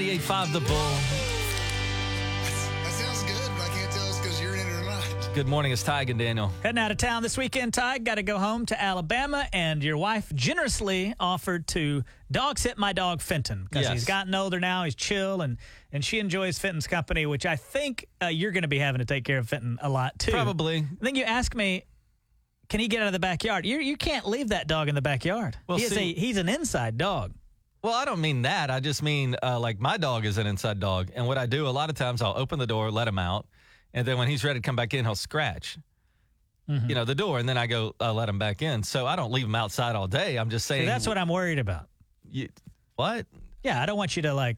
98.5 The Bull. That sounds good, but I can't tell it's because you're in it or not. Good morning. It's Tig and Daniel. Heading out of town this weekend, Ty. Got to go home to Alabama, and your wife generously offered to dog sit my dog Fenton because Yes. he's gotten older now. He's chill, and and she enjoys Fenton's company, which I think uh, you're going to be having to take care of Fenton a lot too. Probably. I think you ask me, can he get out of the backyard? You you can't leave that dog in the backyard. Well, he is see- a he's an inside dog. Well, I don't mean that. I just mean uh, like my dog is an inside dog. And what I do a lot of times, I'll open the door, let him out. And then when he's ready to come back in, he'll scratch, Mm-hmm. you know, the door. And then I go, uh, let him back in. So I don't leave him outside all day. I'm just saying. See, that's what I'm worried about. You, what? Yeah, I don't want you to like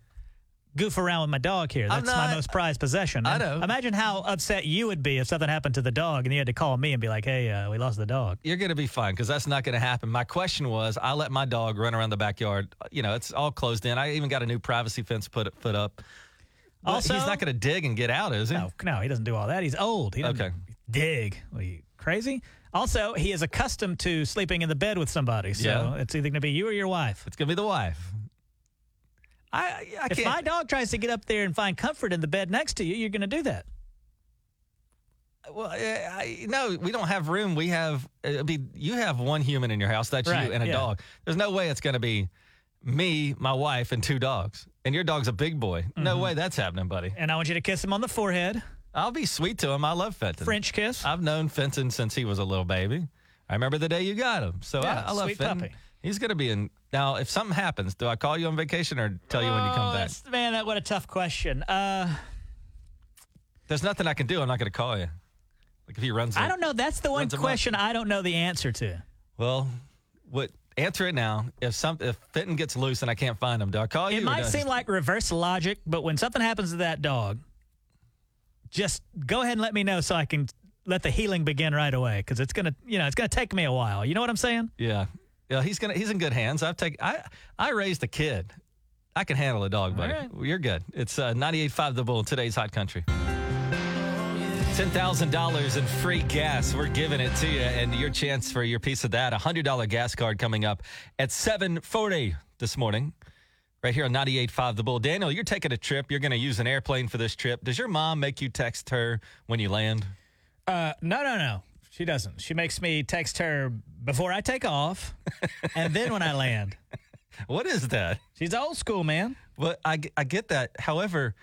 goof around with my dog here. That's my most prized possession. I know. Imagine how upset you would be if something happened to the dog and you had to call me and be like, "Hey, uh, we lost the dog." You're going to be fine because that's not going to happen. My question was, I let my dog run around the backyard. You know, it's all closed in. I even got a new privacy fence put put up. But Also- he's not going to dig and get out, is he? No, no, he doesn't do all that. He's old. He doesn't Okay. dig. Are you crazy? Also, he is accustomed to sleeping in the bed with somebody. So Yeah. it's either going to be you or your wife. It's going to be the wife. I I If my dog tries to get up there and find comfort in the bed next to you, you're going to do that. Well, I, I, no, we don't have room. We have, I mean, you have one human in your house. That's Right, you and a yeah. dog. There's no way it's going to be me, my wife, and two dogs. And your dog's a big boy. No Mm-hmm. way that's happening, buddy. And I want you to kiss him on the forehead, I'll be sweet to him. I love Fenton. French kiss. I've known Fenton since he was a little baby. I remember the day you got him. So Yeah, I, I love Fenton. puppy. He's going to be in. Now, if something happens, do I call you on vacation or tell you when you Oh, come back? that's- Man, that what a tough question. Uh, There's nothing I can do. I'm not going to call you. Like if he runs. I a- don't know. That's the one runs question I don't know the answer to. Well, what? Answer it now. If some if Fenton gets loose and I can't find him, do I call you? It or might do I- seem like reverse logic, but when something happens to that dog, just go ahead and let me know so I can let the healing begin right away. Because it's gonna, you know, it's gonna take me a while. You know what I'm saying? Yeah, yeah. He's gonna. He's in good hands. I've taken. I I raised a kid. I can handle a dog, buddy. right. You're good. It's uh, 98.5 The Bull, today's hot country. $10,000 in free gas. We're giving it to you, and your chance for your piece of that. A $100 gas card coming up at 740 this morning, right here on 98.5 The Bull. Daniel, you're taking a trip. You're going to use an airplane for this trip. Does your mom make you text her when you land? Uh, no, no, no. She doesn't. She makes me text her before I take off, and then when I land. What is that? She's old school, man. Well, I, I get that. However,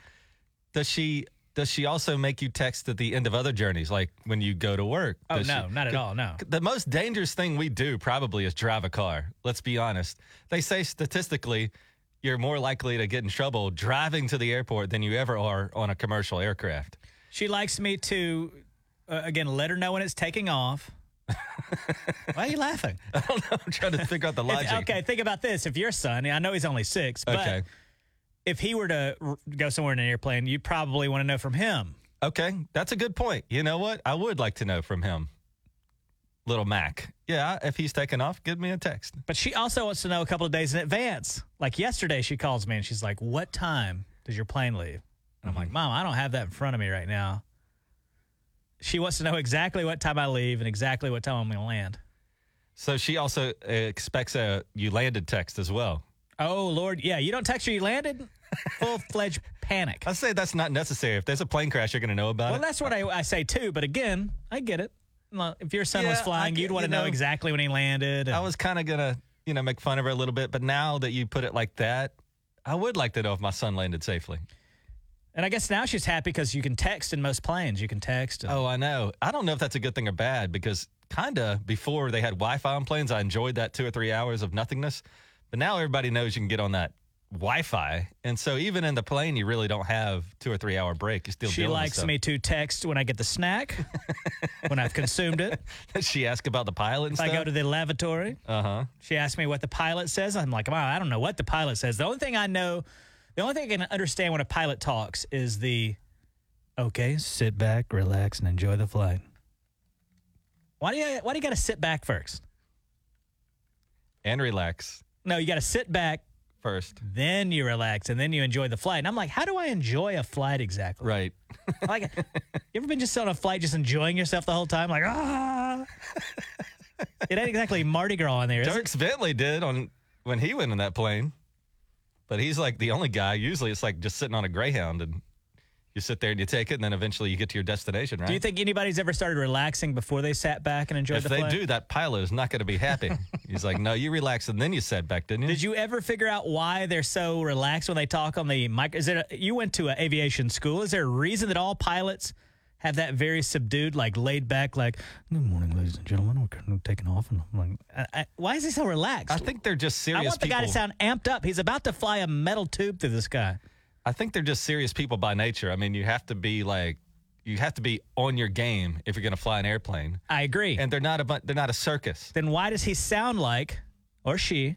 does she does she also make you text at the end of other journeys, like when you go to work? Oh Does no, she- not at all. No. The most dangerous thing we do probably is drive a car. Let's be honest. They say statistically, you're more likely to get in trouble driving to the airport than you ever are on a commercial aircraft. She likes me to, uh, again, let her know when it's taking off. Why are you laughing? I don't know. I'm trying to figure out the If- logic. okay, think about this. If your son, I know he's only six, but Okay. if he were to r- go somewhere in an airplane, you probably want to know from him. Okay, that's a good point. You know what? I would like to know from him. Little Mac. Yeah, if he's taking off, give me a text. But she also wants to know a couple of days in advance. Like yesterday, she calls me and she's like, "What time does your plane leave?" And I'm like, "Mom, I don't have that in front of me right now." She wants to know exactly what time I leave and exactly what time I'm going to land. So she also uh, expects a you landed text as well. Oh Lord, yeah, you don't text her you landed. Full fledged panic. I say that's not necessary. If there's a plane crash, you're going to know about Well, it. Well, that's what I, I say too. But again, I get it. If your son was Yeah, I flying, get- you'd want to you know, know, exactly when he landed. I was kind of going to, you know, make fun of her a little bit, but now that you put it like that, I would like to know if my son landed safely. And I guess now she's happy because you can text in most planes. You can text. And, Oh, I know. I don't know if that's a good thing or bad because kind of before they had Wi-Fi on planes, I enjoyed that two or three hours of nothingness. But now everybody knows you can get on that Wi-Fi, and so even in the plane, you really don't have two or three hour break. You still she likes me to text when I get the snack, when I've consumed it. she asked about the pilot and If stuff. I go to the lavatory, uh huh. she asks me what the pilot says. I'm like, wow, I don't know what the pilot says. The only thing I know, the only thing I can understand when a pilot talks is the, okay, sit back, relax, and enjoy the flight. Why do you Why do you got to sit back first? And relax No, you got to sit back, first. then you relax, and then you enjoy the flight. And I'm like, how do I enjoy a flight exactly? Right. Like, you ever been just on a flight, just enjoying yourself the whole time? Like, ah. it ain't exactly Mardi Gras in there. Dierks Bentley did on when he went in that plane. But he's like the only guy. Usually, it's like just sitting on a Greyhound and you sit there and you take it, and then eventually you get to your destination, right? Do you think anybody's ever started relaxing before they sat back and enjoyed if the they flight? do, that pilot is not going to be happy. he's like, no, you relax and then you sat back, didn't you? Did you ever figure out why they're so relaxed when they talk on the mic? Is it a, you went to an aviation school? Is there a reason that all pilots have that very subdued, like laid back, like "Good morning, ladies and gentlemen, we're kind of taking off," and I'm like, I, I, why is he so relaxed? I think they're just serious people. I want the people. guy to sound amped up. He's about to fly a metal tube through the sky. I think they're just serious people by nature. I mean, you have to be like, you have to be on your game if you're going to fly an airplane. I agree. And they're not a they're not a circus. then why does he sound like, or she,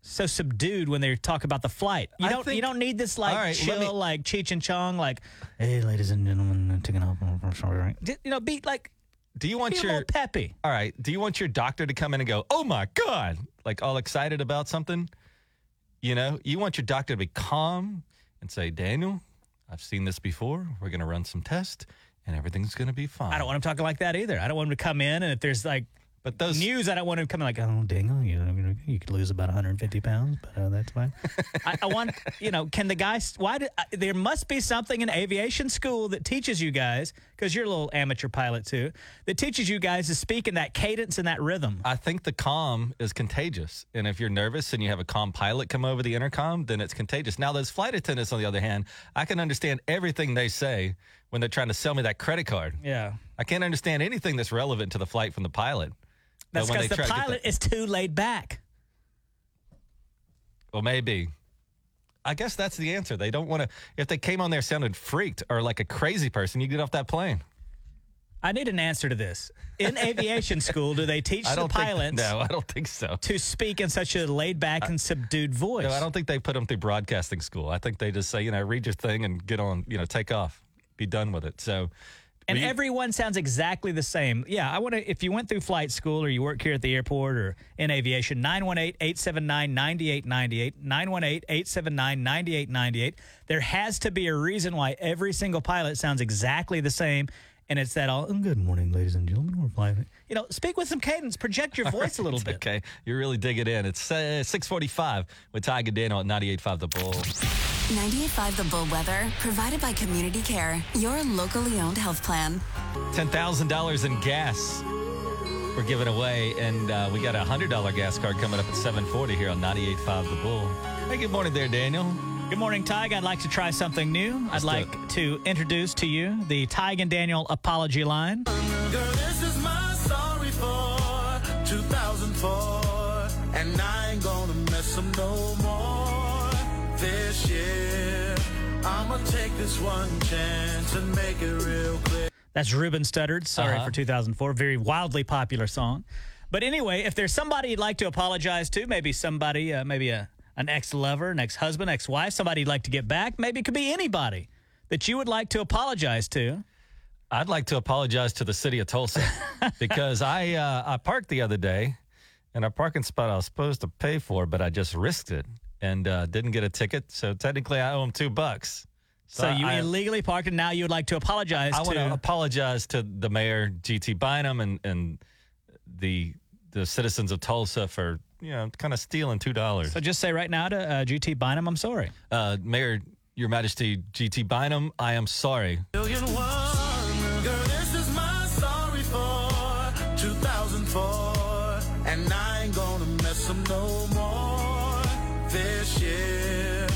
so subdued when they talk about the flight? You I don't. you don't need this like All right, chill, me- like Cheech and Chong, like, "Hey, ladies and gentlemen, I'm taking off." I'm sorry, right? You know, be like, Do you want a your little peppy. All right. Do you want your doctor to come in and go, "Oh my god," like all excited about something? You know, you want your doctor to be calm and say, "Daniel, I've seen this before. We're going to run some tests, and everything's going to be fine." I don't want him talking like that either. I don't want him to come in and if there's like But those news, I don't want him coming like, "Oh, Dingle, you know, you could lose about 150 pounds, but uh, that's fine." I, I want, you know, can the guys? Why? Do, uh, there must be something in aviation school that teaches you guys, because you're a little amateur pilot too, that teaches you guys to speak in that cadence and that rhythm. I think the calm is contagious. And if you're nervous and you have a calm pilot come over the intercom, then it's contagious. Now, those flight attendants, on the other hand, I can understand everything they say when they're trying to sell me that credit card. Yeah. I can't understand anything that's relevant to the flight from the pilot. That's because the try to get pilot is too laid back. Well, maybe. I guess that's the answer. They don't want to. If they came on there sounded freaked or like a crazy person, you get off that plane. I need an answer to this. In aviation school, do they teach the pilots think. No, I don't think so. to speak in such a laid back and subdued voice? No, I don't think they put them through broadcasting school. I think they just say, you know, read your thing and get on, you know, take off, be done with it. So, And everyone sounds exactly the same. Yeah, I want to. If you went through flight school or you work here at the airport or in aviation, 918 879 9898. 918 879 9898. There has to be a reason why every single pilot sounds exactly the same. And it's that all, "Oh, good morning, ladies and gentlemen. We're flying. You know, speak with some cadence, project your voice a little bit. okay, you really dig it in. It's uh, 645 with Tiger Daniel at 98.5 The Bull. 98.5 The Bull Weather, provided by Community Care, your locally owned health plan. $10,000 in gas we're giving away. And uh, we got a $100 gas card coming up at 740 here on 98.5 The Bull. Hey, good morning there, Daniel. Good morning, Tig. I'd like to try something new. I'd Let's do like it. to introduce to you the Tig and Daniel apology line. Girl, this is my sorry for 2004. And I ain't gonna mess them no more this year. I'ma take this one chance and make it real clear. That's Ruben Studdard. Sorry Uh-huh. for 2004. Very wildly popular song. But anyway, if there's somebody you'd like to apologize to, maybe somebody, uh, maybe a, an ex lover, an ex husband, ex wife, somebody you'd like to get back, maybe it could be anybody that you would like to apologize to. I'd like to apologize to the city of Tulsa because I uh, I parked the other day in a parking spot I was supposed to pay for, but I just risked it and uh, didn't get a ticket. So technically, I owe him two bucks. So, you I, illegally parked, and now you would like to apologize I to. want to apologize to the mayor, GT Bynum, and and the the citizens of Tulsa for you know kind of stealing two dollars. so just say right now to uh, GT Bynum, I'm sorry. Uh, mayor, Your Majesty, GT Bynum, I am sorry. Million one. Girl, this is my sorry for 2004. And I ain't gonna mess them no more this year.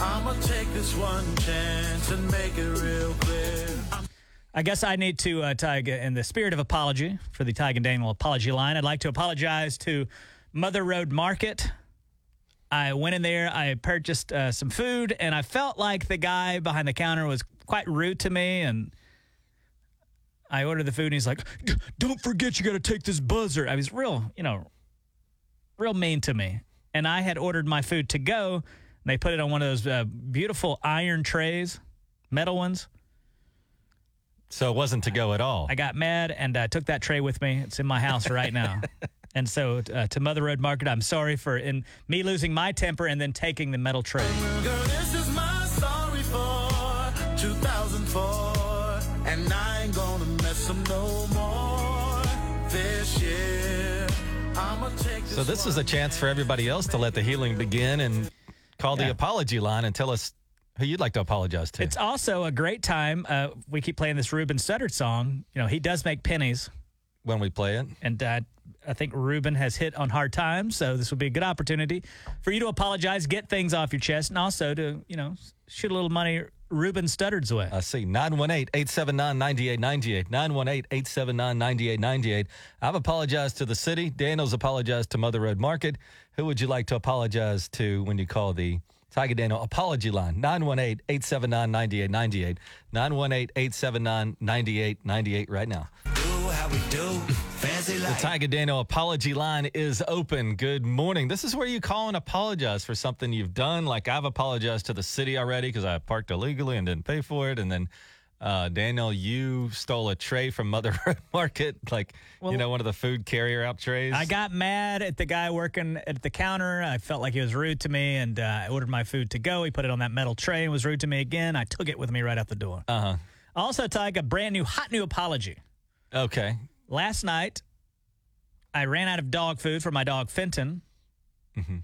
I'ma take this one chance and make it real clear. I guess I need to, uh, Tig, in the spirit of apology for the Tig and Daniel apology line, I'd like to apologize to Mother Road Market. I went in there, I purchased uh, some food, and I felt like the guy behind the counter was quite rude to me. And I ordered the food, and he's like, Don't forget, you got to take this buzzer. I was real, you know, real mean to me. And I had ordered my food to go, and they put it on one of those uh, beautiful iron trays, metal ones. So it wasn't to go at all. I got mad and uh, took that tray with me. It's in my house right now. and so uh, to Mother Road Market, I'm sorry for in me losing my temper and then taking the metal tray. Girl, So this is a chance for everybody else to let the healing begin and Call the Yeah. apology line and tell us who you'd like to apologize to. It's also a great time. Uh, we keep playing this Ruben Studdard song. You know, he does make pennies, when we play it. and uh, I think Ruben has hit on hard times. So this would be a good opportunity for you to apologize, get things off your chest, and also to you know shoot a little money Ruben Studdard's way. I see. 918 879 9898. 918 879 9898. I've apologized to the city. Daniel's apologized to Mother Road Market. Who would you like to apologize to when you call the Tiger Daniel apology line? 918 879 9898. 918 879 9898 right now. The Tiger Daniel apology line is open. Good morning. This is where you call and apologize for something you've done. Like I've apologized to the city already because I parked illegally and didn't pay for it. And then, uh, Daniel, you stole a tray from Mother Road Market, like, you know, one of the food carrier out trays. I got mad at the guy working at the counter. I felt like he was rude to me, and uh, I ordered my food to go. He put it on that metal tray and was rude to me again. I took it with me right out the door. Uh huh. Also, Tyke, a brand new, hot new apology. Okay. Last night, I ran out of dog food for my dog Fenton.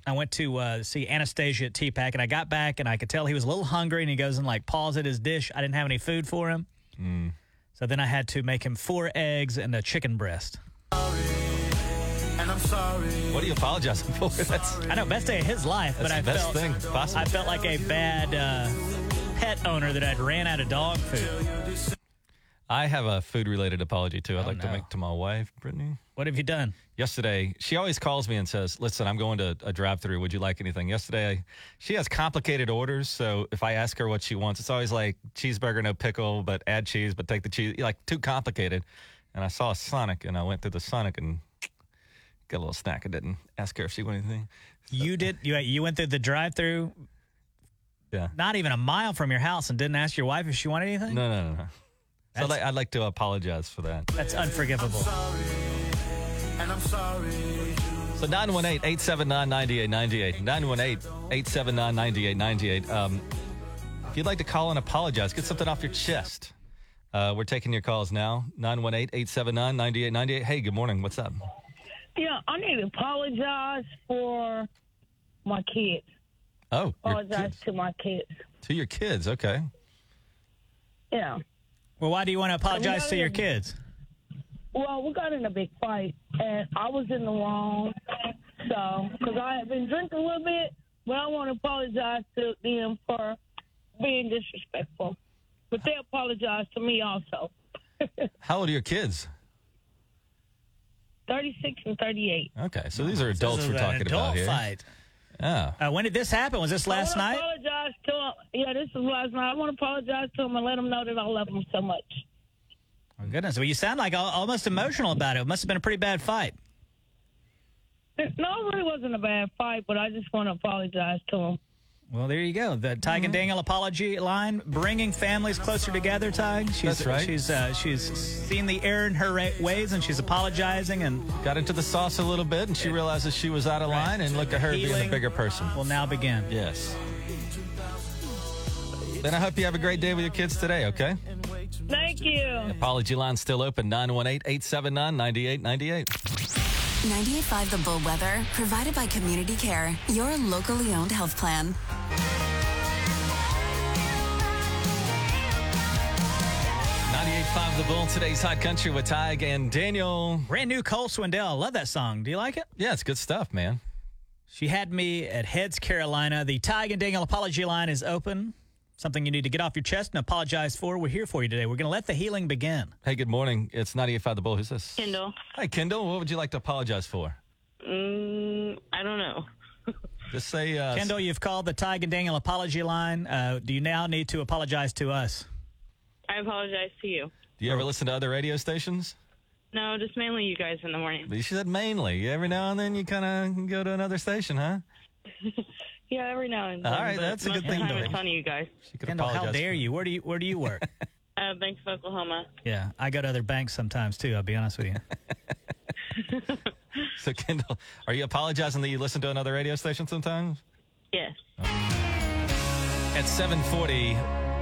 I went to uh, see Anastasia at T-Pack, and I got back, and I could tell he was a little hungry, and he goes and like paws at his dish. I didn't have any food for him, so then I had to make him four eggs and a chicken breast. And I'm sorry. What are you apologizing for? That's I know best day of his life, but That's I best felt thing possible. I felt like a bad uh, pet owner that I'd ran out of dog food. I have a food related apology too. I'd oh, like to no. make to my wife, Brittany. What have you done? Yesterday, she always calls me and says, "Listen, I'm going to a drive-through. Would you like anything?" Yesterday, I, she has complicated orders, so if I ask her what she wants, it's always like cheeseburger, no pickle, but add cheese, but take the cheese. Like too complicated. And I saw a Sonic, and I went through the Sonic and got a little snack. I didn't ask her if she wanted anything. You did you you went through the drive-through, Yeah. not even a mile from your house, and didn't ask your wife if she wanted anything. No, no, no, no. So I'd That's- like, I'd like to apologize for that. That's unforgivable. And I'm sorry. So 918 879 9898. 918 879 9898. Um, If you'd like to call and apologize, get something off your chest. Uh, we're taking your calls now. 918 879 9898. Hey, good morning. What's up? Yeah, I need to apologize for my kids. Oh, your Apologize kids. to my kids. to your kids. Okay. Yeah. Well, why do you want to apologize to your kids? Well, we got in a big fight, and I was in the wrong. So, because I had been drinking a little bit, but I want to apologize to them for being disrespectful. But they apologized to me also. How old are your kids? 36 and 38. Okay, so these are adults This we're talking adult about here. fight. Yeah. Uh, when did this happen? Was this last I night? want to apologize to them. Yeah, this was last night. I want to apologize to him and let him know that I love him so much. Oh, goodness. Well, you sound like almost emotional about it. It must have been a pretty bad fight. No, it really wasn't a bad fight, but I just want to apologize to them. Well, there you go. The Tig and Daniel apology line, bringing families closer together. Tig, she's, That's right. She's uh, she's seen the error in her ra- ways, and she's apologizing, and Got into the sauce a little bit, and she realizes she was out of line, and look at her being Healing a bigger person. will now begin. Yes. Then I hope you have a great day with your kids today, okay? Thank you. Apology line still open 918 879 9898. 98.5 The Bull Weather, provided by Community Care, your locally owned health plan. 98.5 The Bull, today's Hot Country with Tig and Daniel. Brand new Cole Swindell. Love that song. Do you like it? Yeah, it's good stuff, man. She had me at Heads, Carolina. The Tig and Daniel apology line is open. Something you need to get off your chest and apologize for. We're here for you today. We're going to let the healing begin. Hey, good morning. It's 98.5 The Bull. Who's this? Kendall. Hey, Kendall, what would you like to apologize for? Mm, I don't know. Just say, uh, Kendall, you've called the Tig and Daniel apology line. Uh, do you now need to apologize to us? I apologize to you. Do you ever listen to other radio stations? No, just mainly you guys in the morning. She said mainly. Every now and then you kind of go to another station, huh? Yeah, every now and then. All right, but that's a most good of the thing, time though. It's on you guys. She could Kendall, how apologize dare for- you? Where do you Where do you work? Uh, Banks of Oklahoma. yeah, I go to other banks sometimes too. I'll be honest with you. So, Kendall, are you apologizing that you listen to another radio station sometimes? Yes. At 740,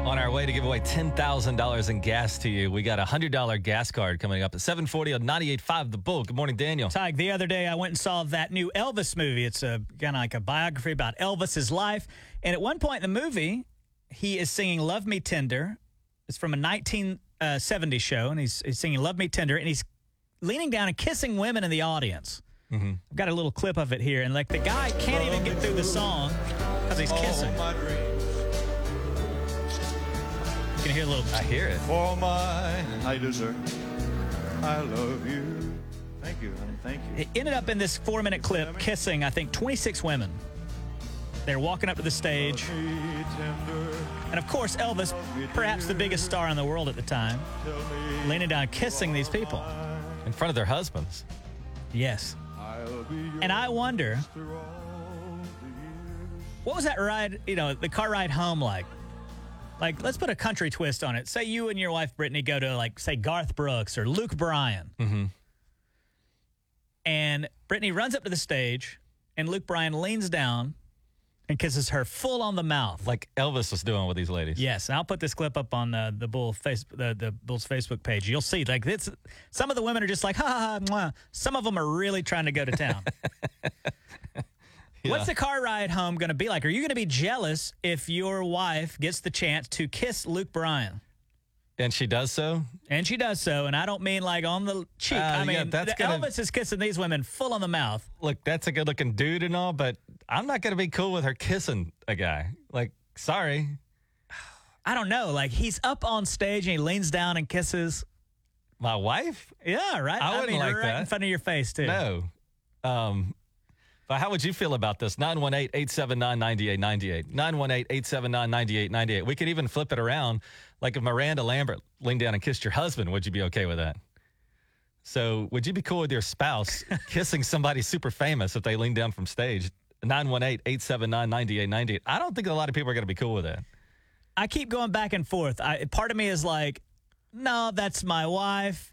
On our way to give away $10,000 in gas to you, we got a $100 gas card coming up at 740 on 98.5 The Bull. Good morning, Daniel. Tyke, the other day I went and saw that new Elvis movie. It's a kind of like a biography about Elvis's life. And at one point in the movie, he is singing "Love Me Tender." It's from a 1970 show, and he's, he's singing "Love Me Tender," and he's leaning down and kissing women in the audience. Mm-hmm. I've got a little clip of it here, and like the guy can't even get through the song because he's oh, kissing. Can hear a little. I hear it. for my high dessert. I love you. Thank you, honey. Thank you. It ended up in this four minute clip kissing, I think, 26 women. They're walking up to the stage. And of course, Elvis, perhaps the biggest star in the world at the time, leaning down, kissing these people. In front of their husbands. Yes. I'll be yours And I wonder, through all the years. what was that ride, you know, the car ride home like? Like, let's put a country twist on it. Say you and your wife, Brittany, go to, like, say, Garth Brooks or Luke Bryan. Mm-hmm. And Brittany runs up to the stage, and Luke Bryan leans down and kisses her full on the mouth. Like Elvis was doing with these ladies. Yes, and I'll put this clip up on uh, the Bull face the, the Bull's Facebook page. You'll see like this. Some of the women are just like ha ha ha. Mwah. Some of them are really trying to go to town. What's the car ride home going to be like? Are you going to be jealous if your wife gets the chance to kiss Luke Bryan? And she does so? And she does so, and I don't mean like on the cheek. Uh, I yeah, mean, that's the- gonna- Elvis is kissing these women full on the mouth. Look, that's a good looking dude and all, but I'm not going to be cool with her kissing a guy. Like, sorry. I don't know. Like he's up on stage and he leans down and kisses. My wife? Yeah, right. I wouldn't mean, like right that. in front of your face too. No. Um, but how would you feel about this? 918 879 9898. 918 879 9898. We could even flip it around. Like if Miranda Lambert leaned down and kissed your husband, would you be okay with that? So would you be cool with your spouse kissing somebody super famous if they leaned down from stage? 918 879 9898. I don't think a lot of people are going to be cool with that. I keep going back and forth. I, part of me is like, no, that's my wife.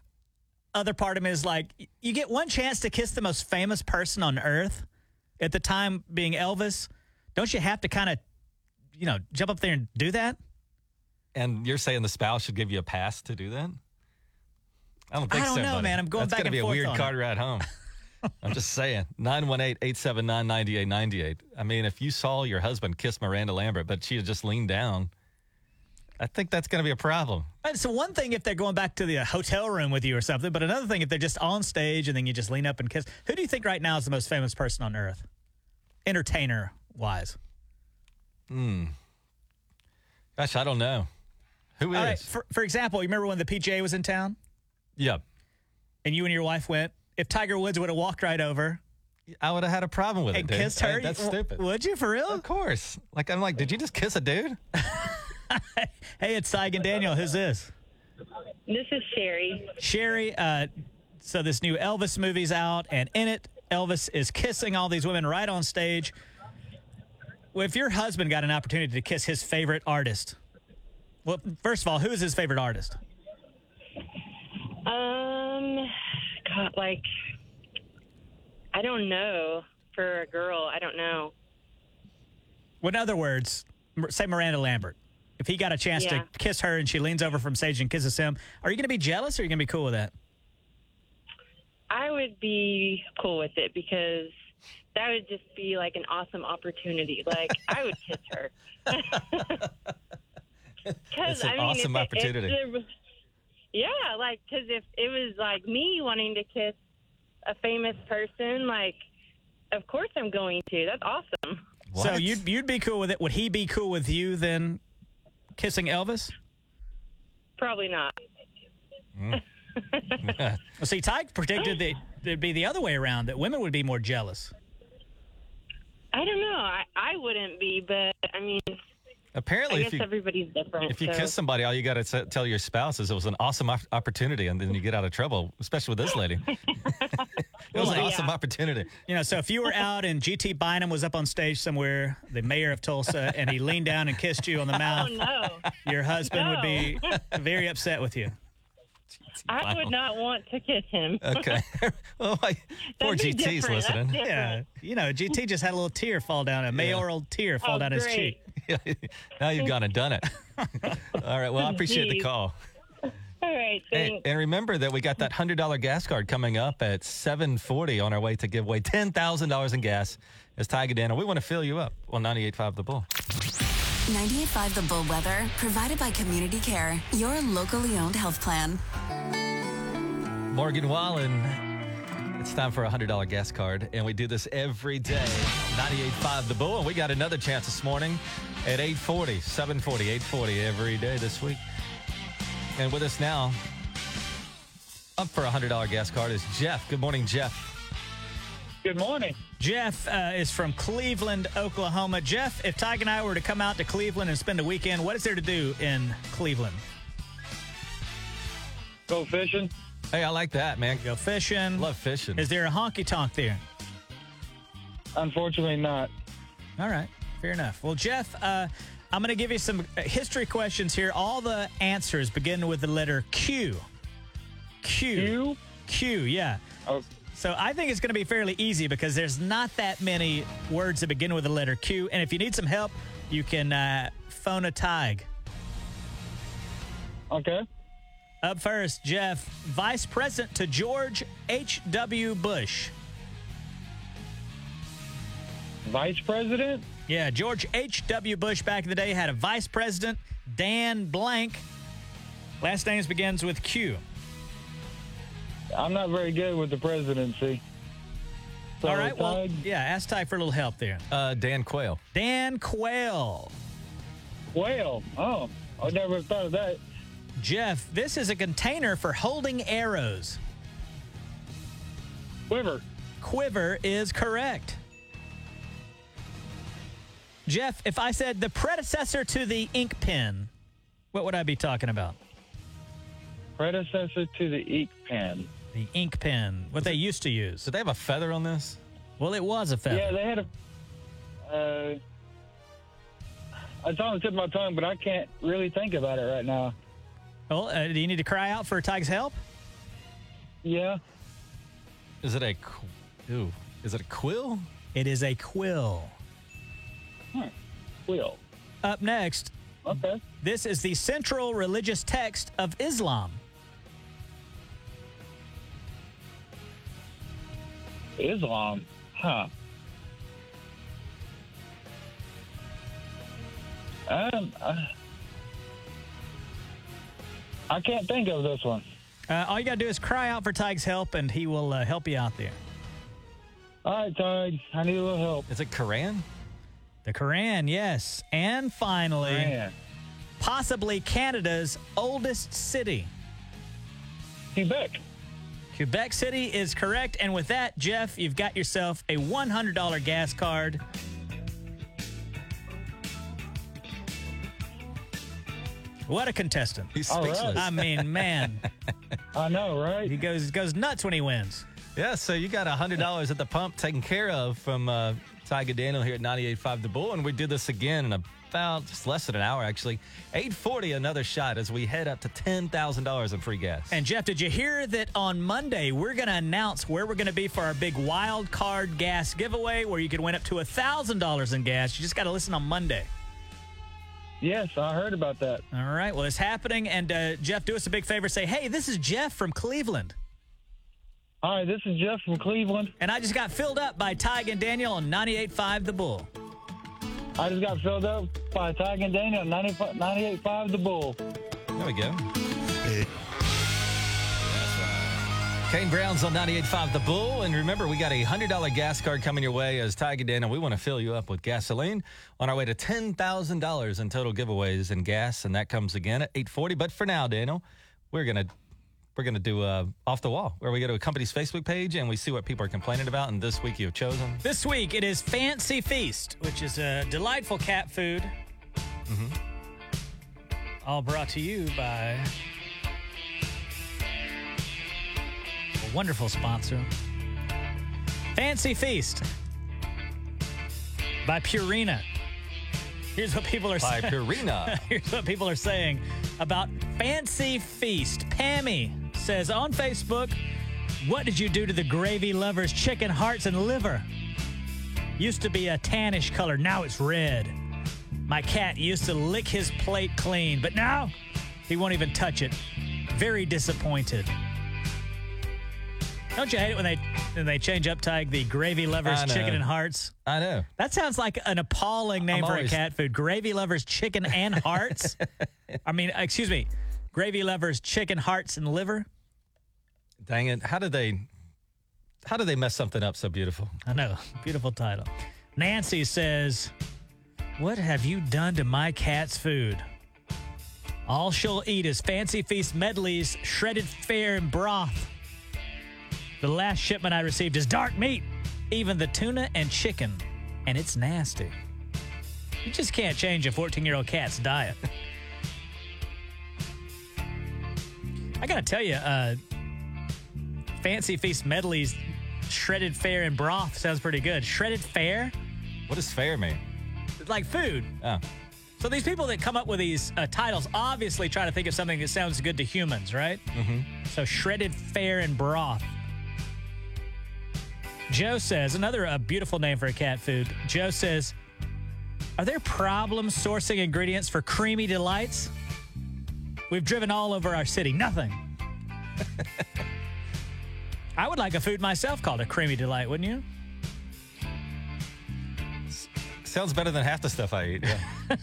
Other part of me is like, you get one chance to kiss the most famous person on earth, at the time being Elvis. Don't you have to kind of, you know, jump up there and do that? And you're saying the spouse should give you a pass to do that? I don't think I don't so. know, buddy. man. I'm going That's back gonna and be a forth weird on card it. ride home. I'm just saying. 918 879 9898. I mean, if you saw your husband kiss Miranda Lambert, but she had just leaned down, I think that's going to be a problem. And So one thing if they're going back to the uh, hotel room with you or something, but another thing if they're just on stage and then you just lean up and kiss. Who do you think right now is the most famous person on earth, entertainer wise? Hmm. Gosh, I don't know. Who is? All right. For, for example, you remember when the PGA was in town yeah. and you and your wife went? If Tiger Woods would have walked right over I would have had a problem with and it, dude. kissed her, Hey, that's stupid. Would you for real? Of course. Like, I'm like, did you just kiss a dude? Hey, it's and Daniel. Who's this? This is Sherry. Sherry. Uh, so this new Elvis movie's out, and in it, Elvis is kissing all these women right on stage. Well, if your husband got an opportunity to kiss his favorite artist, well, first of all, who is his favorite artist? Um, God, like, I don't know. For a girl, I don't know. Well, in other words, say Miranda Lambert. If he got a chance Yeah. to kiss her and she leans over from stage and kisses him, are you going to be jealous or are you going to be cool with that? I would be cool with it because that would just be like an awesome opportunity. Like, I would kiss her. Because It's an awesome opportunity. yeah, like because if it was like me wanting to kiss a famous person, like, of course I'm going to. That's awesome. So you'd you'd be cool with it. Would he be cool with you then kissing Elvis? Probably not. Hmm. Well, see, Ty predicted that it'd be the other way around, that women would be more jealous. I don't know. I, I wouldn't be, but I mean, I Apparently, guess if you everybody's different. if you so. kiss somebody, all you got to tell your spouse is it was an awesome op- opportunity, and then you get out of trouble, especially with this lady. it was an awesome yeah. opportunity. You know, so if you were out and GT Bynum was up on stage somewhere, the mayor of Tulsa, and he leaned down and kissed you on the oh, mouth, Oh no, your husband would be very upset with you. I would not want to kiss him. Okay. well, I, poor That'd GT's listening. Yeah, you know, GT just had a little tear fall down, a mayoral tear fall Oh, down his cheek. now you've gone and done it. All right. Well, I appreciate the call. All right, Hey, thanks. and remember that we got that hundred dollar gas card coming up at seven forty on our way to give away ten thousand dollars in gas. As Tiger Daniel, we want to fill you up on 98.5 The Bull. 98.5 The Bull Weather, provided by Community Care, your locally owned health plan. Morgan Wallen. It's time for a hundred dollar gas card, and we do this every day. 98.5 The Bull, and we got another chance this morning at 840, 740, 840 every day this week. And with us now, up for a hundred dollar gas card is Jeff. Good morning, Jeff. Good morning. Jeff uh, is from Cleveland, Oklahoma. Jeff, if Tyke and I were to come out to Cleveland and spend a weekend, what is there to do in Cleveland? Go fishing. Hey, I like that, man. Go fishing. Love fishing. Is there a honky tonk there? Unfortunately, not. All right, fair enough. Well, Jeff, uh, I'm going to give you some uh, history questions here. All the answers begin with the letter Q. Q. You? Q, yeah. Oh, So I think it's going to be fairly easy because there's not that many words that begin with the letter Q. And if you need some help, you can uh, phone a Tig. okay. Up first, Jeff, Vice President to George H.W. Bush. Vice President? Yeah, George H.W. Bush back in the day had a vice president, Dan Blank. Last names begins with Q. I'm not very good with the presidency. So, All right, well, Tig, yeah, ask Ty for a little help there. Uh, Dan Quayle. Dan Quayle. Quayle. Oh, I never thought of that. Jeff, this is a container for holding arrows. Quiver. Quiver is correct. Jeff, if I said the predecessor to the ink pen, what would I be talking about? Predecessor to the ink pen. The ink pen, what they used to use. Did they have a feather on this? Well, it was a feather. Yeah, they had a. Uh, it's on the tip of my tongue, but I can't really think about it right now. Well, uh, do you need to cry out for Tig's help? Yeah. Is it a qu- ooh? Is it a quill? It is a quill. Wheel. Up next, Okay. this is the central religious text of Islam. Islam. Huh. Um, uh, I can't think of this one. Uh, all you got to do is cry out for Tig's help, and he will uh, help you out there. All right, Tig, I need a little help. Is it Koran? The Koran, yes. And finally, Man. possibly Canada's oldest city. Quebec. Quebec City is correct. And with that, Jeff, you've got yourself a $100 gas card. What a contestant. He's All right. speechless. I mean, man, I know, right? he goes goes nuts when he wins. Yeah, so you got hundred dollars at the pump taken care of from uh, Tiger Daniel here at 98.5 The Bull, and we do this again in about just less than an hour, actually. 8:40, another shot as we head up to ten thousand dollars in free gas. And Jeff, did you hear that on Monday we're going to announce where we're going to be for our big wild card gas giveaway, where you could win up to thousand dollars in gas? You just got to listen on Monday. Yes, I heard about that. All right. Well, it's happening. And uh, Jeff, do us a big favor. Say, hey, this is Jeff from Cleveland. Hi, this is Jeff from Cleveland. And I just got filled up by Tig and Daniel on 98.5 The Bull. I just got filled up by Tig and Daniel at 95 98.5 The Bull. There we go. Kane Brown's on 98.5 The Bull. And remember, we got a $100 gas card coming your way as Tiger Daniel. We want to fill you up with gasoline on our way to $10,000 in total giveaways and gas. And that comes again at 840. But for now, Daniel, we're going to we're going to do uh, Off the Wall, where we go to a company's Facebook page and we see what people are complaining about. And this week you've chosen. This week it is Fancy Feast, which is a delightful cat food. All brought to you by wonderful sponsor, Fancy Feast by Purina. Here's what people are By saying. Purina. Here's what people are saying about Fancy Feast. Pammy says on Facebook, What did you do to the gravy lovers' chicken hearts and liver? Used to be a tannish color, now it's red. My cat used to lick his plate clean, but now he won't even touch it. Very disappointed. Don't you hate it when they when they change up Tig the gravy lovers I know. chicken and hearts? I know. That sounds like an appalling name I'm for always- a cat food. Gravy lovers chicken and hearts. I mean, uh, excuse me, gravy lovers chicken hearts and liver. Dang it. How did they how did they mess something up so beautiful? I know, beautiful title. Nancy says, "What have you done to my cat's food?" All she'll eat is fancy feast medleys, shredded fare, and broth. The last shipment I received is dark meat, even the tuna and chicken, and it's nasty. You just can't change a 14 year old cat's diet. I gotta tell you, uh, Fancy Feast medleys, shredded fare, and broth sounds pretty good. Shredded fare, What does fair mean? like food. Oh. So these people that come up with these uh, titles obviously try to think of something that sounds good to humans, right? Mm-hmm. So shredded fare and broth. Joe says another uh, beautiful name for a cat food. Joe says, "Are there problems sourcing ingredients for creamy delights? We've driven all over our city, nothing." I would like a food myself called a creamy delight, wouldn't you? Sounds better than half the stuff I eat. Yeah.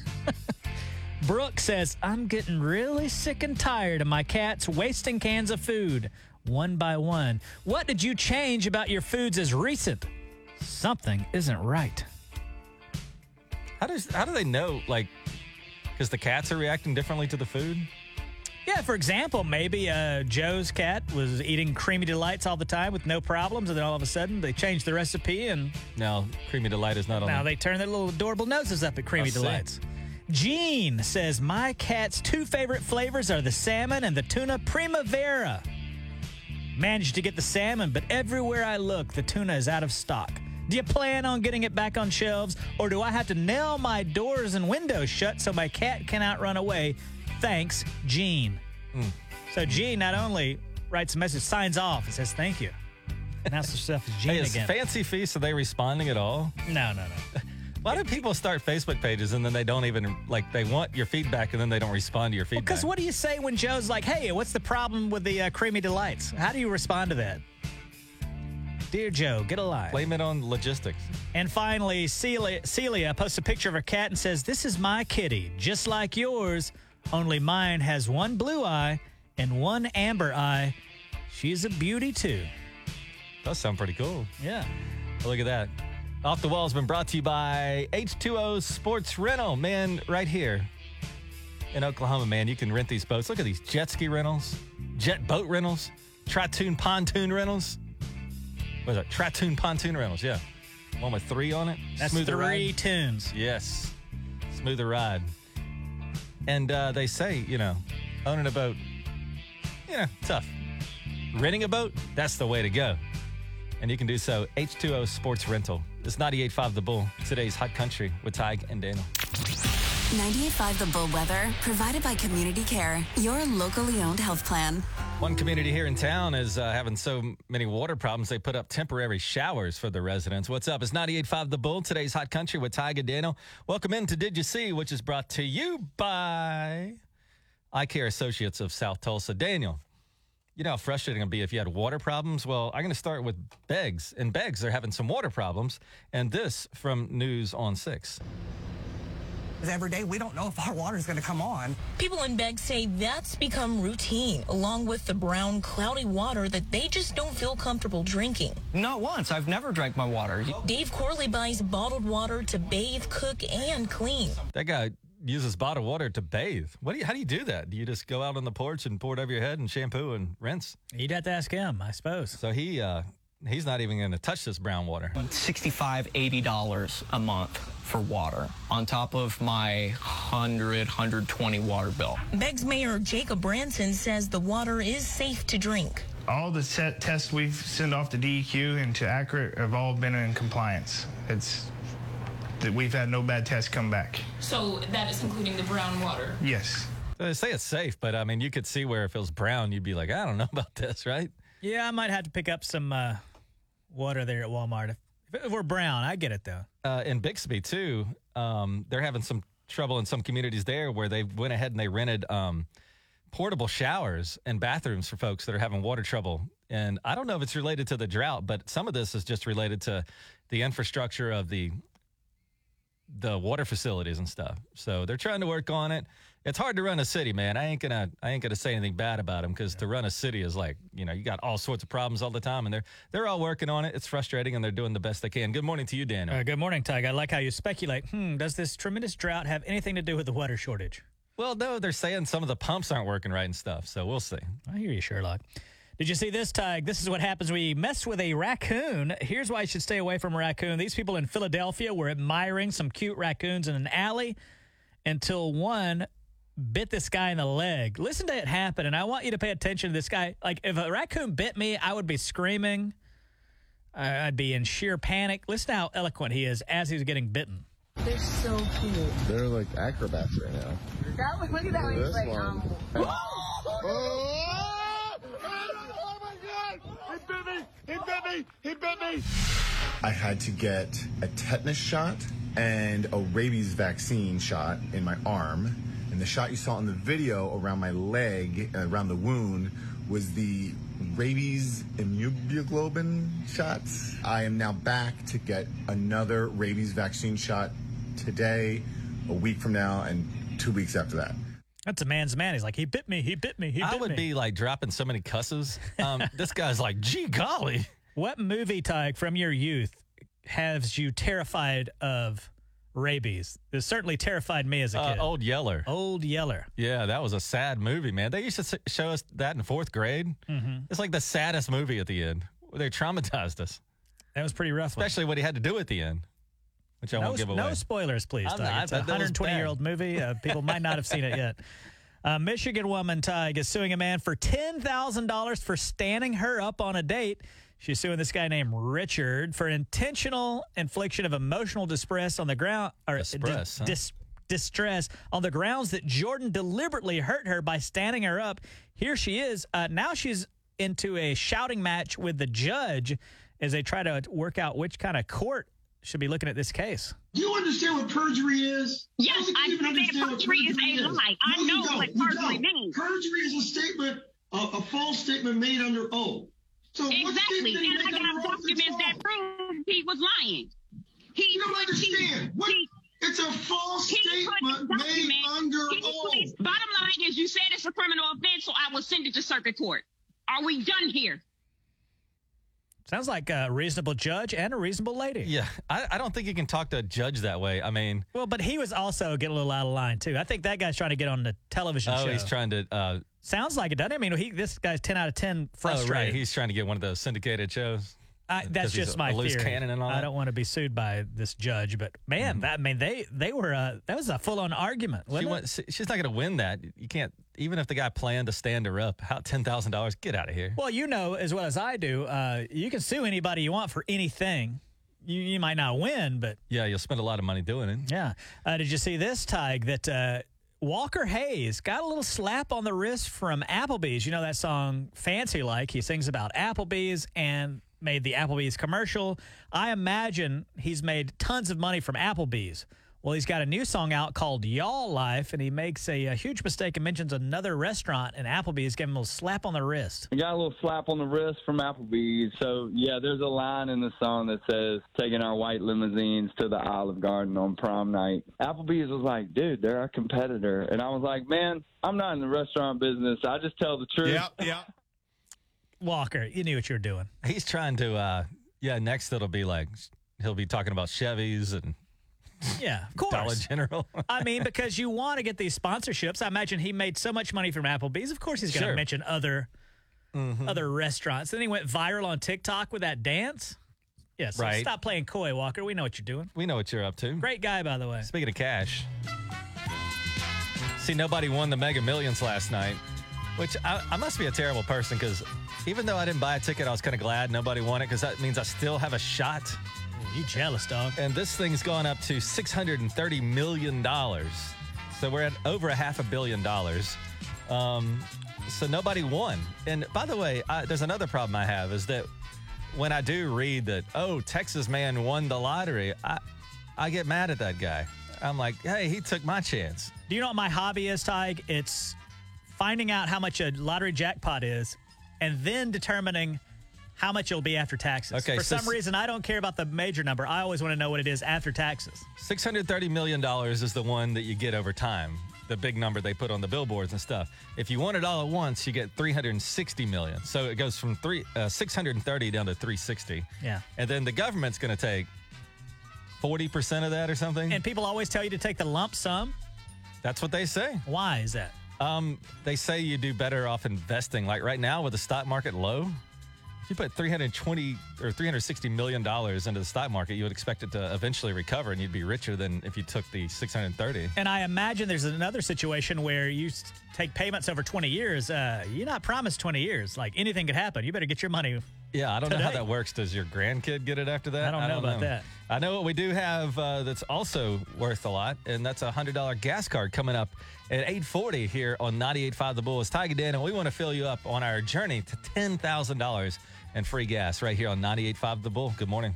Brooke says, I'm getting really sick and tired of my cats wasting cans of food one by one. What did you change about your foods as recent? Something isn't right. how does how do they know like because the cats are reacting differently to the food? Yeah, for example, maybe uh, Joe's cat was eating creamy delights all the time with no problems, and then all of a sudden they changed the recipe, and now creamy delight is not on. now the- they turn their little adorable noses up at Creamy I see. Delights. Jean says, My cat's two favorite flavors are the salmon and the tuna primavera. Managed to get the salmon, but everywhere I look, the tuna is out of stock. Do you plan on getting it back on shelves, or do I have to nail my doors and windows shut so my cat cannot run away? Thanks, Jean. Hmm. So Jean not only writes a message, signs off, and says thank you. Announce herself as Jean Hey, is again. Fancy Feast, are they responding at all? no, no, no. Why do people start Facebook pages and then they don't even, like, they want your feedback and then they don't respond to your feedback? Because what do you say when Joe's like, hey, what's the problem with the uh, creamy delights? How do you respond to that? Dear Joe, get a life. Blame it on logistics. And finally, Celia, Celia posts a picture of her cat and says, This is my kitty, just like yours, only mine has one blue eye and one amber eye. She's a beauty too. Does sound pretty cool. Yeah. Look at that. Off the Wall has been brought to you by H2O Sports Rental. Man, right here in Oklahoma, man, you can rent these boats. Look at these jet ski rentals, jet boat rentals, Tritoon pontoon rentals. What is it? Tritoon pontoon rentals, yeah. One with three on it. That's Smoother three ride. tunes. Yes. Smoother ride. And uh, they say, you know, owning a boat, yeah, tough. Renting a boat, that's the way to go. And you can do so. H2O Sports Rental. It's 98.5 The Bull. Today's Hot Country with Tig and Daniel. 98.5 The Bull Weather, provided by Community Care, your locally owned health plan. One community here in town is uh, having so many water problems, they put up temporary showers for the residents. What's up? It's 98.5 The Bull. Today's Hot Country with Tig and Daniel. Welcome into Did You See, which is brought to you by Eye Care Associates of South Tulsa. Daniel, you know how frustrating it'd be if you had water problems? Well, I'm going to start with Beggs. And Beggs, they're having some water problems. And this from News on 6. Every day, we don't know if our water is going to come on. People in Beggs say that's become routine, along with the brown, cloudy water that they just don't feel comfortable drinking. Not once. I've never drank my water. Dave Corley buys bottled water to bathe, cook, and clean. That guy uses bottled water to bathe. What do you, how do you do that? Do you just go out on the porch and pour it over your head and shampoo and rinse? You'd have to ask him, I suppose. So he uh, he's not even going to touch this brown water. 65 $80 a month for water on top of my 100 120 water bill. Beggs Mayor Jacob Branson says the water is safe to drink. All the set tests we've sent off to DEQ and to Accurate have all been in compliance. It's that we've had no bad tests come back. So that is including the brown water. Yes. They say it's safe, but I mean, you could see where if it was brown, you'd be like, I don't know about this, right? Yeah, I might have to pick up some uh, water there at Walmart. If, if it were brown, I get it though. Uh, in Bixby too, um, they're having some trouble in some communities there where they went ahead and they rented um, portable showers and bathrooms for folks that are having water trouble. And I don't know if it's related to the drought, but some of this is just related to the infrastructure of the the water facilities and stuff. So they're trying to work on it. It's hard to run a city, man. I ain't gonna I ain't gonna say anything bad about them because to run a city is like you know you got all sorts of problems all the time, and they're they're all working on it. It's frustrating, and they're doing the best they can. Good morning to you, Daniel. Uh, good morning, Tig. I like how you speculate. Hmm, does this tremendous drought have anything to do with the water shortage? Well, no, they're saying some of the pumps aren't working right and stuff. So we'll see. I hear you, Sherlock. Did you see this, Tig? This is what happens when you mess with a raccoon. Here's why you should stay away from a raccoon. These people in Philadelphia were admiring some cute raccoons in an alley until one bit this guy in the leg. Listen to it happen, and I want you to pay attention to this guy. Like, if a raccoon bit me, I would be screaming. I- I'd be in sheer panic. Listen to how eloquent he is as he's getting bitten. They're so cute. They're like acrobats right now. That one, look at that one. He's This like, one. Um, He bit me! He bit me! I had to get a tetanus shot and a rabies vaccine shot in my arm. And the shot you saw in the video around my leg, around the wound, was the rabies immunoglobulin shots. I am now back to get another rabies vaccine shot today, a week from now, and two weeks after that. That's a man's man. He's like, he bit me, he bit me, he bit me. I would me. be like dropping so many cusses. Um, this guy's like, gee golly. What movie, Tig, from your youth has you terrified of rabies? It certainly terrified me as a Uh, kid. Old Yeller. Old Yeller. Yeah, that was a sad movie, man. They used to s- show us that in fourth grade. Mhm. It's like the saddest movie at the end. They traumatized us. That was pretty rough. Especially what he had to do at the end, which I no, won't give away. no spoilers, please. Not, It's a but that was 120 year old movie. Uh, people might not have seen it yet. A Michigan woman, Tig, is suing a man for $10,000 for standing her up on a date. She's suing this guy named Richard for intentional infliction of emotional distress on the ground or Distress, huh? dis- distress on the grounds that Jordan deliberately hurt her by standing her up. Here she is. Uh, now she's into a shouting match with the judge as they try to work out which kind of court should be looking at this case. Do you understand what perjury is? Yes, don't I you even understand what perjury is a lie. I No, know don't. what perjury don't. means. Perjury is a statement, a, a false statement made under oath. So what exactly. statement did he And I make under got that's documents that false? prove he was lying. He You don't understand. What? It's a false statement made under he oath. his- Bottom line is, you said it's a criminal offense, so I will send it to circuit court. Are we done here? Sounds like a reasonable judge and a reasonable lady. Yeah, I, I don't think you can talk to a judge that way. I mean, Well, but he was also getting a little out of line too. I think that guy's trying to get on the television show. oh, show. he's trying to. Uh, Sounds like it, doesn't it? I mean, he, this guy's ten out of ten frustrated. Oh, right. He's trying to get one of those syndicated shows. I, that's just a- my a loose theory. cannon and all I that. don't want to be sued by this judge, but man, that, I mean, they they were uh, that was a full on argument. She went, she's not going to win that. You can't. Even if the guy planned to stand her up, how ten thousand dollars? Get out of here. Well, you know as well as I do, uh, you can sue anybody you want for anything. You, you might not win, but Yeah, you'll spend a lot of money doing it. yeah. Uh, did you see this, Tig, that uh, Walker Hayes got a little slap on the wrist from Applebee's? You know that song Fancy Like? He sings about Applebee's and made the Applebee's commercial. I imagine he's made tons of money from Applebee's. Well, he's got a new song out called Y'all Life, and he makes a, a huge mistake and mentions another restaurant, and Applebee's gave him a little slap on the wrist. I got a little slap on the wrist from Applebee's. So, yeah, there's a line in the song that says, taking our white limousines to the Olive Garden on prom night. Applebee's was like, dude, they're our competitor. And I was like, man, I'm not in the restaurant business. I just tell the truth. yeah. Walker, you knew what you were doing. He's trying to. uh Yeah, next it'll be like he'll be talking about Chevys and Yeah, of course. Dollar General. I mean, because you want to get these sponsorships. I imagine he made so much money from Applebee's. Of course, he's going to Sure. mention other Mm-hmm. other restaurants. Then he went viral on TikTok with that dance. Yeah, so Right. stop playing coy, Walker. We know what you're doing. we know what you're up to. Great guy, by the way. Speaking of cash, see, nobody won the Mega Millions last night, which I, I must be a terrible person because even though I didn't buy a ticket, I was kind of glad nobody won it because that means I still have a shot. You jealous, dog? And this thing's gone up to $630 million. So we're at over a half a billion dollars. Um, so nobody won. And by the way, I, there's another problem I have is that when I do read that, oh, Texas man won the lottery, I, I get mad at that guy. I'm like, hey, he took my chance. Do you know what my hobby is, Tig? It's finding out how much a lottery jackpot is and then determining how much it'll be after taxes. Okay, For so some reason, I don't care about the major number. I always want to know what it is after taxes. $630 million is the one that you get over time, the big number they put on the billboards and stuff. If you want it all at once, you get 360 million. So it goes from three, uh, 630 down to 360. Yeah. And then the government's going to take 40% of that or something. And people always tell you to take the lump sum. That's what they say. Why is that? Um, they say you do better off investing. Like right now with the stock market low, you put 320 or 360 million dollars into the stock market, you would expect it to eventually recover and you'd be richer than if you took the 630. And I imagine there's another situation where you take payments over 20 years. Uh, you're not promised 20 years. Like anything could happen. You better get your money. Yeah, I don't know how that works. Does your grandkid get it after that? I don't know about that. I know what we do have uh, that's also worth a lot, and that's a hundred dollar gas card coming up at eight forty here on 98.5 The Bull. It's Tiger Dan, and we want to fill you up on our journey to ten thousand dollars and free gas right here on 98.5 The Bull. Good morning.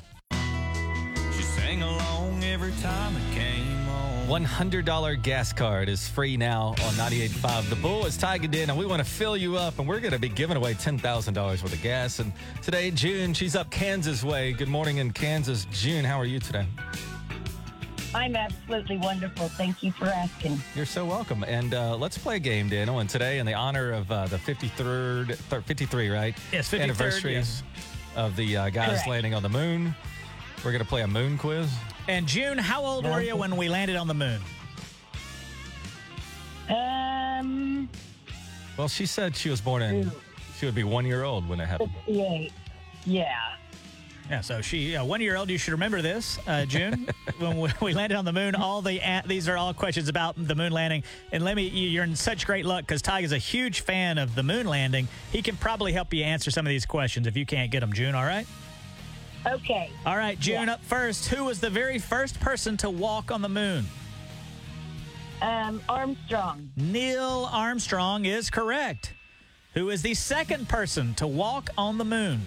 She sang along every time it came on. $100 gas card is free now on 98.5 The Bull. It's Tiger Den, and we want to fill you up, and we're going to be giving away $10,000 worth of gas. And today, June, she's up Kansas way. Good morning in Kansas. June, how are you today? I'm absolutely wonderful. Thank you for asking. You're so welcome. And uh, let's play a game, Daniel. And today, in the honor of uh, the 53rd, thir- 53, right? Yes, 53rd, Anniversary yes. of the uh, guys Correct. landing on the moon. We're going to play a moon quiz. And June, how old were you when we landed on the moon? Um, Well, she said she was born in, she would be one year old when it happened. 68. Yeah. Yeah, so she, uh, one year old, you should remember this, uh, June. when we, we landed on the moon, all the a- these are all questions about the moon landing. And let me, you- you're in such great luck because Ty is a huge fan of the moon landing. He can probably help you answer some of these questions if you can't get them, June, all right? Okay. All right, June, up first. Who was the very first person to walk on the moon? Um, Armstrong. Neil Armstrong is correct. Who is the second person to walk on the moon?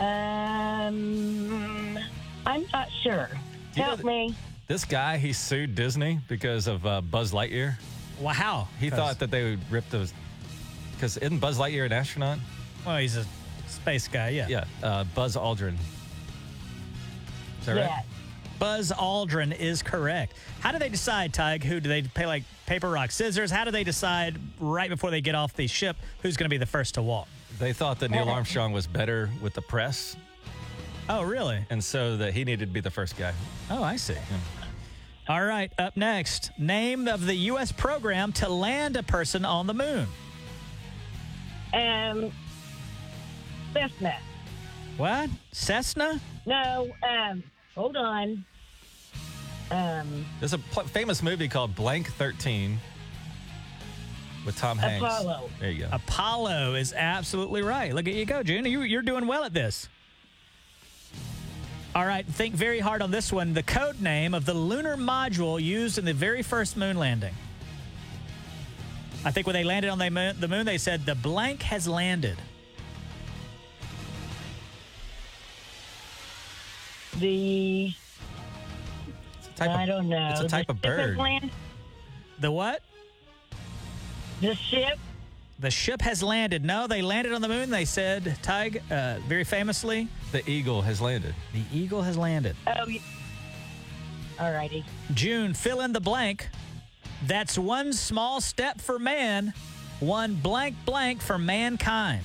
Um, I'm not sure. You know Help that- me. This guy, he sued Disney because of uh, Buzz Lightyear. Wow. He thought that they would rip those. Because isn't Buzz Lightyear an astronaut? Well, he's a space guy, yeah. Yeah, uh, Buzz Aldrin. Is that right? Buzz Aldrin is correct. How do they decide, Tig? Who do they pay like paper, rock, scissors? How do they decide right before they get off the ship who's going to be the first to walk? They thought that Neil Armstrong was better with the press. Oh, really? And so that he needed to be the first guy. Oh, I see. All right, up next, name of the U.S. program to land a person on the moon. Um, Cessna. What? Cessna? No, um, hold on. Um, There's a pl- famous movie called Blank 13 with Tom Hanks. Apollo. There you go. Apollo is absolutely right. Look at you go, June. You, you're doing well at this. All right, think very hard on this one. The code name of the lunar module used in the very first moon landing. I think when they landed on the moon, the moon they said the blank has landed. the. type of- I don't know. it's a type The of bird. landed- The what? The ship. The ship has landed. No, they landed on the moon. They said, Tig, uh, very famously, The eagle has landed. the eagle has landed. Oh, y- all righty. June, fill in the blank. That's one small step for man, one blank blank for mankind.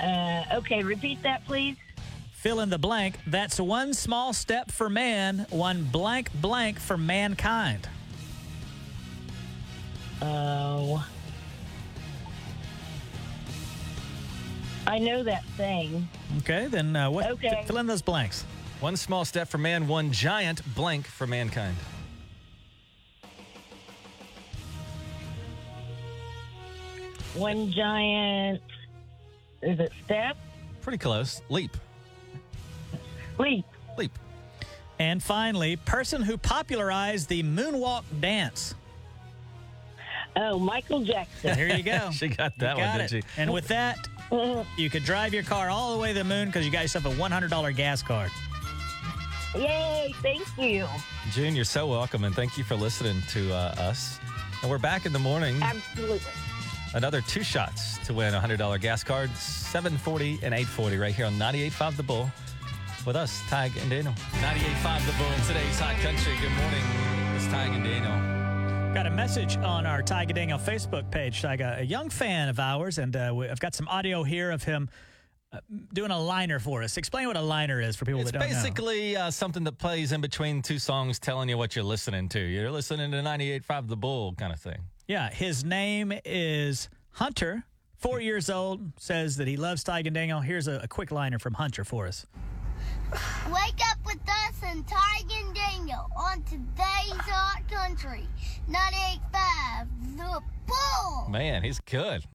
Uh, okay, repeat that, please. Fill in the blank. That's one small step for man, one blank blank for mankind. Oh. I know that thing. Okay, then uh, what? Okay. Fill in those blanks. One small step for man, one giant blank for mankind. One giant. Is it step? Pretty close. Leap. Leap. Leap. And finally, person who popularized the moonwalk dance. Oh, Michael Jackson. There you go. she got that You one, got didn't it. she? And with that, You could drive your car all the way to the moon because you got yourself a $100 gas card. Yay, thank you. June, you're so welcome, and thank you for listening to uh, us. And we're back in the morning. Absolutely. Another two shots to win a $100 gas card, 740 and 840 right here on 98.5 The Bull with us, Tig and Daniel. 98.5 The Bull in today's Hot Country. Good morning. It's Tig and Daniel. Got a message on our Tig and Daniel Facebook page. Got a young fan of ours, and uh, we- I've got some audio here of him uh, doing a liner for us. Explain what a liner is for people It's that don't know. basically uh, something that plays in between two songs telling you what you're listening to. You're listening to 98.5 The Bull kind of thing. Yeah, his name is Hunter. Four years old, says that he loves Tig and Daniel. Here's a, a quick liner from Hunter for us. Wake up with us and Tig and Daniel on today's Hot Country 98.5 The Bull. Man, he's good.